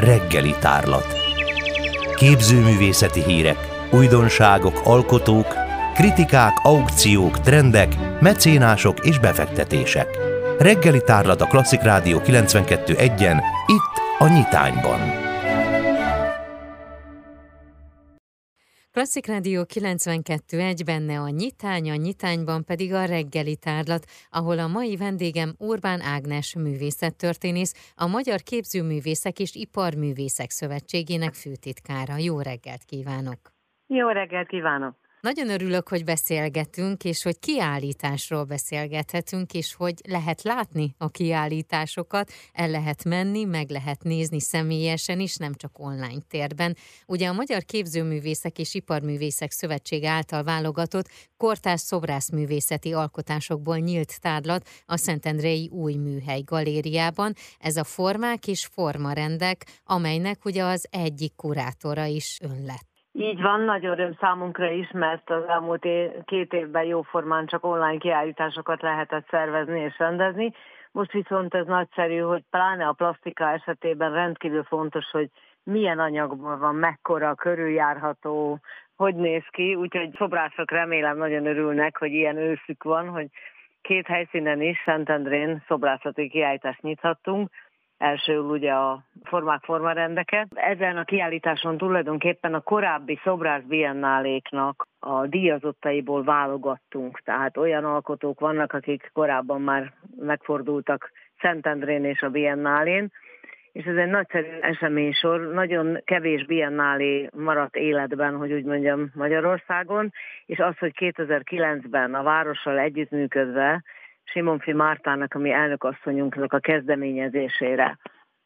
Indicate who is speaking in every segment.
Speaker 1: reggeli tárlat. Képzőművészeti hírek, újdonságok, alkotók, kritikák, aukciók, trendek, mecénások és befektetések. Reggeli tárlat a Klasszik Rádió 92.1-en, itt a Nyitányban.
Speaker 2: Klasszik Rádió 92.1 benne a nyitány, a nyitányban pedig a reggeli tárlat, ahol a mai vendégem Urbán Ágnes művészettörténész, a Magyar Képzőművészek és Iparművészek Szövetségének főtitkára. Jó reggelt kívánok!
Speaker 3: Jó reggelt kívánok!
Speaker 2: Nagyon örülök, hogy beszélgetünk, és hogy kiállításról beszélgethetünk, és hogy lehet látni a kiállításokat, el lehet menni, meg lehet nézni személyesen is, nem csak online térben. Ugye a Magyar Képzőművészek és Iparművészek Szövetség által válogatott kortás szobrászművészeti alkotásokból nyílt tárlat a Szentendrei Új Műhely Galériában. Ez a formák és formarendek, amelynek ugye az egyik kurátora is ön lett.
Speaker 3: Így van, nagy öröm számunkra is, mert az elmúlt é- két évben jóformán csak online kiállításokat lehetett szervezni és rendezni. Most viszont ez nagyszerű, hogy pláne a plastika esetében rendkívül fontos, hogy milyen anyagból van, mekkora, körüljárható, hogy néz ki, úgyhogy szobrászok remélem nagyon örülnek, hogy ilyen őszük van, hogy két helyszínen is, Szentendrén szobrászati kiállítást nyithattunk, első ugye a formák formarendeket. Ezen a kiállításon tulajdonképpen a korábbi szobrász biennáléknak a díjazottaiból válogattunk, tehát olyan alkotók vannak, akik korábban már megfordultak Szentendrén és a biennálén, és ez egy nagyszerű eseménysor, nagyon kevés biennálé maradt életben, hogy úgy mondjam, Magyarországon, és az, hogy 2009-ben a várossal együttműködve Simonfi Mártának, ami elnökasszonyunknak a kezdeményezésére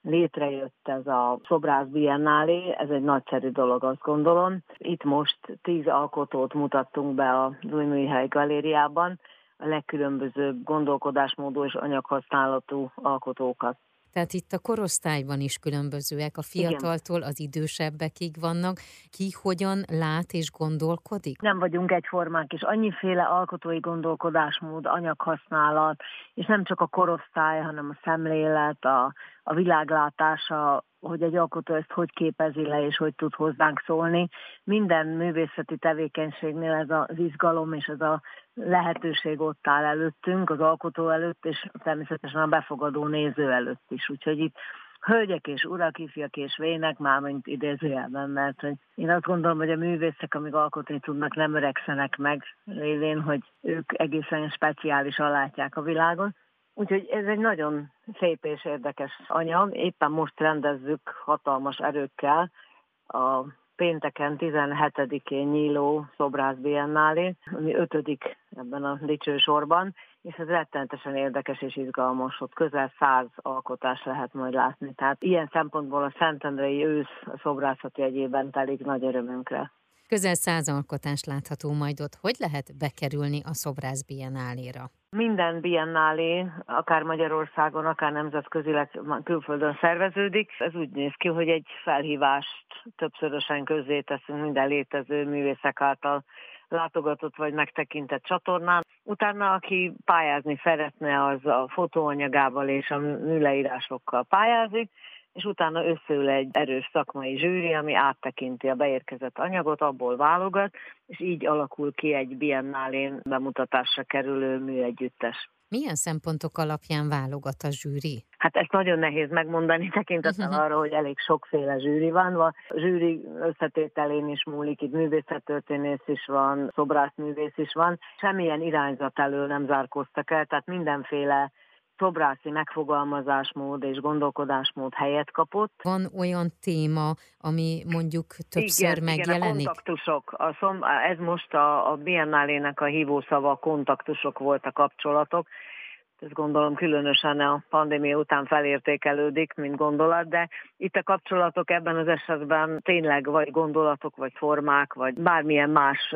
Speaker 3: létrejött ez a Szobrász Biennálé, ez egy nagyszerű dolog, azt gondolom. Itt most tíz alkotót mutattunk be a Új Galériában, a legkülönbözőbb gondolkodásmódú és anyaghasználatú alkotókat.
Speaker 2: Tehát itt a korosztályban is különbözőek, a fiataltól az idősebbekig vannak. Ki hogyan lát és gondolkodik?
Speaker 3: Nem vagyunk egyformák, és annyiféle alkotói gondolkodásmód, anyaghasználat, és nem csak a korosztály, hanem a szemlélet, a, a világlátása, hogy egy alkotó ezt hogy képezi le, és hogy tud hozzánk szólni. Minden művészeti tevékenységnél ez az izgalom és ez a lehetőség ott áll előttünk, az alkotó előtt, és természetesen a befogadó néző előtt is. Úgyhogy itt hölgyek és urak, ifjak és vének, már mint idézőjelben, mert hogy én azt gondolom, hogy a művészek, amíg alkotni tudnak, nem öregszenek meg, lévén, hogy ők egészen speciálisan látják a világot. Úgyhogy ez egy nagyon szép és érdekes anyag. Éppen most rendezzük hatalmas erőkkel a pénteken 17-én nyíló szobrász biennálé, ami ötödik ebben a dicső sorban, és ez rettenetesen érdekes és izgalmas, ott közel száz alkotás lehet majd látni. Tehát ilyen szempontból a Szentendrei ősz a szobrászati egyében telik nagy örömünkre.
Speaker 2: Közel száz alkotás látható majd ott. Hogy lehet bekerülni a szobrász biennáléra?
Speaker 3: Minden biennálé, akár Magyarországon, akár nemzetközileg külföldön szerveződik. Ez úgy néz ki, hogy egy felhívást többszörösen teszünk minden létező művészek által látogatott vagy megtekintett csatornán. Utána, aki pályázni szeretne, az a fotóanyagával és a műleírásokkal pályázik, és utána összeül egy erős szakmai zsűri, ami áttekinti a beérkezett anyagot, abból válogat, és így alakul ki egy biennálén bemutatásra kerülő műegyüttes.
Speaker 2: Milyen szempontok alapján válogat a zsűri?
Speaker 3: Hát ezt nagyon nehéz megmondani, tekintettel arra, hogy elég sokféle zsűri van. A zsűri összetételén is múlik, itt művészettörténész is van, szobrászművész is van. Semmilyen irányzat elől nem zárkoztak el, tehát mindenféle szobrászi megfogalmazásmód és gondolkodásmód helyet kapott.
Speaker 2: Van olyan téma, ami mondjuk többször
Speaker 3: igen,
Speaker 2: megjelenik?
Speaker 3: Igen, a kontaktusok. A szom, ez most a, a Biennálének a hívószava, a kontaktusok volt a kapcsolatok ez gondolom különösen a pandémia után felértékelődik, mint gondolat, de itt a kapcsolatok ebben az esetben tényleg vagy gondolatok, vagy formák, vagy bármilyen más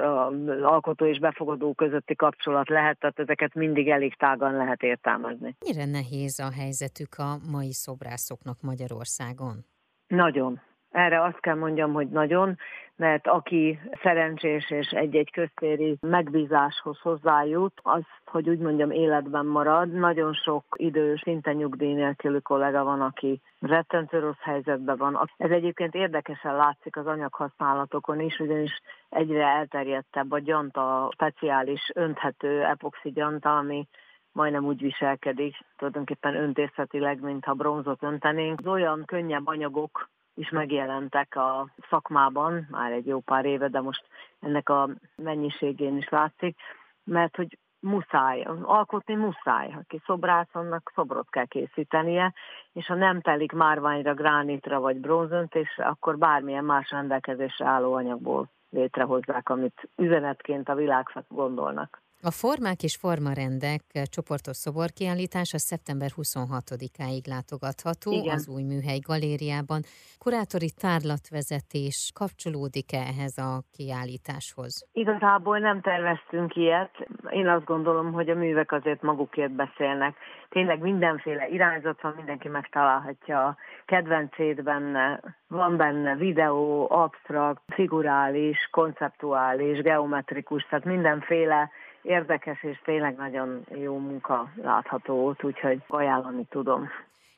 Speaker 3: alkotó és befogadó közötti kapcsolat lehet, tehát ezeket mindig elég tágan lehet értelmezni.
Speaker 2: Mire nehéz a helyzetük a mai szobrászoknak Magyarországon?
Speaker 3: Nagyon. Erre azt kell mondjam, hogy nagyon, mert aki szerencsés és egy-egy köztéri megbízáshoz hozzájut, az, hogy úgy mondjam, életben marad. Nagyon sok idő, szinte nyugdíj nélkülű kollega van, aki rettentő rossz helyzetben van. Ez egyébként érdekesen látszik az anyaghasználatokon is, ugyanis egyre elterjedtebb a gyanta, speciális önthető epoxi gyanta, ami majdnem úgy viselkedik, tulajdonképpen öntészetileg, mintha bronzot öntenénk. Az olyan könnyebb anyagok, is megjelentek a szakmában, már egy jó pár éve, de most ennek a mennyiségén is látszik, mert hogy muszáj, alkotni muszáj. Aki szobrász, annak szobrot kell készítenie, és ha nem telik márványra, gránitra vagy bronzöntésre, akkor bármilyen más rendelkezésre álló anyagból létrehozzák, amit üzenetként a világszak gondolnak.
Speaker 2: A formák és formarendek csoportos szoborkiállítás a szeptember 26-áig látogatható Igen. az új műhely galériában. Kurátori tárlatvezetés kapcsolódik-e ehhez a kiállításhoz?
Speaker 3: Igazából nem terveztünk ilyet. Én azt gondolom, hogy a művek azért magukért beszélnek. Tényleg mindenféle irányzat van, mindenki megtalálhatja a kedvencét benne. Van benne videó, absztrakt, figurális, konceptuális, geometrikus, tehát mindenféle érdekes és tényleg nagyon jó munka látható ott, úgyhogy ajánlani tudom.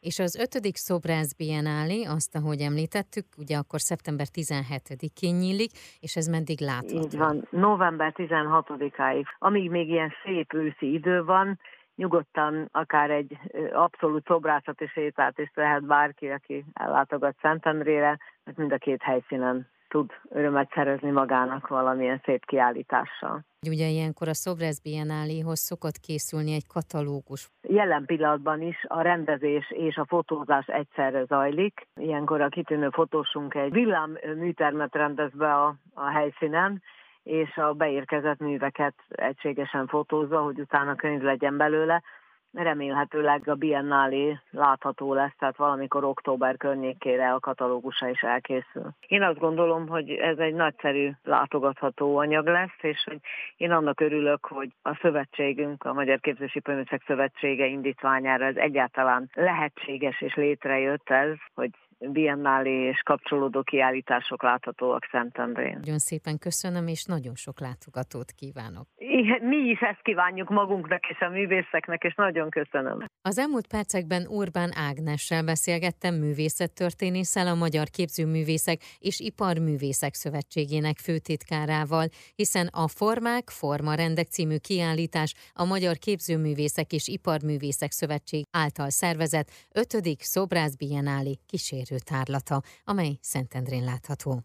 Speaker 2: És az ötödik Szobrász Biennálé, azt, ahogy említettük, ugye akkor szeptember 17-én nyílik, és ez meddig látható?
Speaker 3: Így van, november 16-áig. Amíg még ilyen szép őszi idő van, nyugodtan akár egy abszolút szobrászati sétát is lehet bárki, aki ellátogat Szentendrére, mert mind a két helyszínen tud örömet szerezni magának valamilyen szép kiállítással.
Speaker 2: Ugye ilyenkor a Szobrász Biennáléhoz szokott készülni egy katalógus.
Speaker 3: Jelen pillanatban is a rendezés és a fotózás egyszerre zajlik. Ilyenkor a kitűnő fotósunk egy villám műtermet rendez be a, a helyszínen, és a beérkezett műveket egységesen fotózza, hogy utána könyv legyen belőle remélhetőleg a Biennálé látható lesz, tehát valamikor október környékére a katalógusa is elkészül. Én azt gondolom, hogy ez egy nagyszerű látogatható anyag lesz, és hogy én annak örülök, hogy a szövetségünk, a Magyar Képzési Pöműszek Szövetsége indítványára ez egyáltalán lehetséges és létrejött ez, hogy biennálé és kapcsolódó kiállítások láthatóak Szentendrén.
Speaker 2: Nagyon szépen köszönöm, és nagyon sok látogatót kívánok.
Speaker 3: Mi is ezt kívánjuk magunknak és a művészeknek, és nagyon köszönöm.
Speaker 2: Az elmúlt percekben Urbán Ágnessel beszélgettem művészettörténésszel, a Magyar Képzőművészek és Iparművészek Szövetségének főtitkárával, hiszen a Formák, Formarendek című kiállítás a Magyar Képzőművészek és Iparművészek Szövetség által szervezett 5. Szobrász Biennálé kísérő tárlata, amely Szentendrén látható.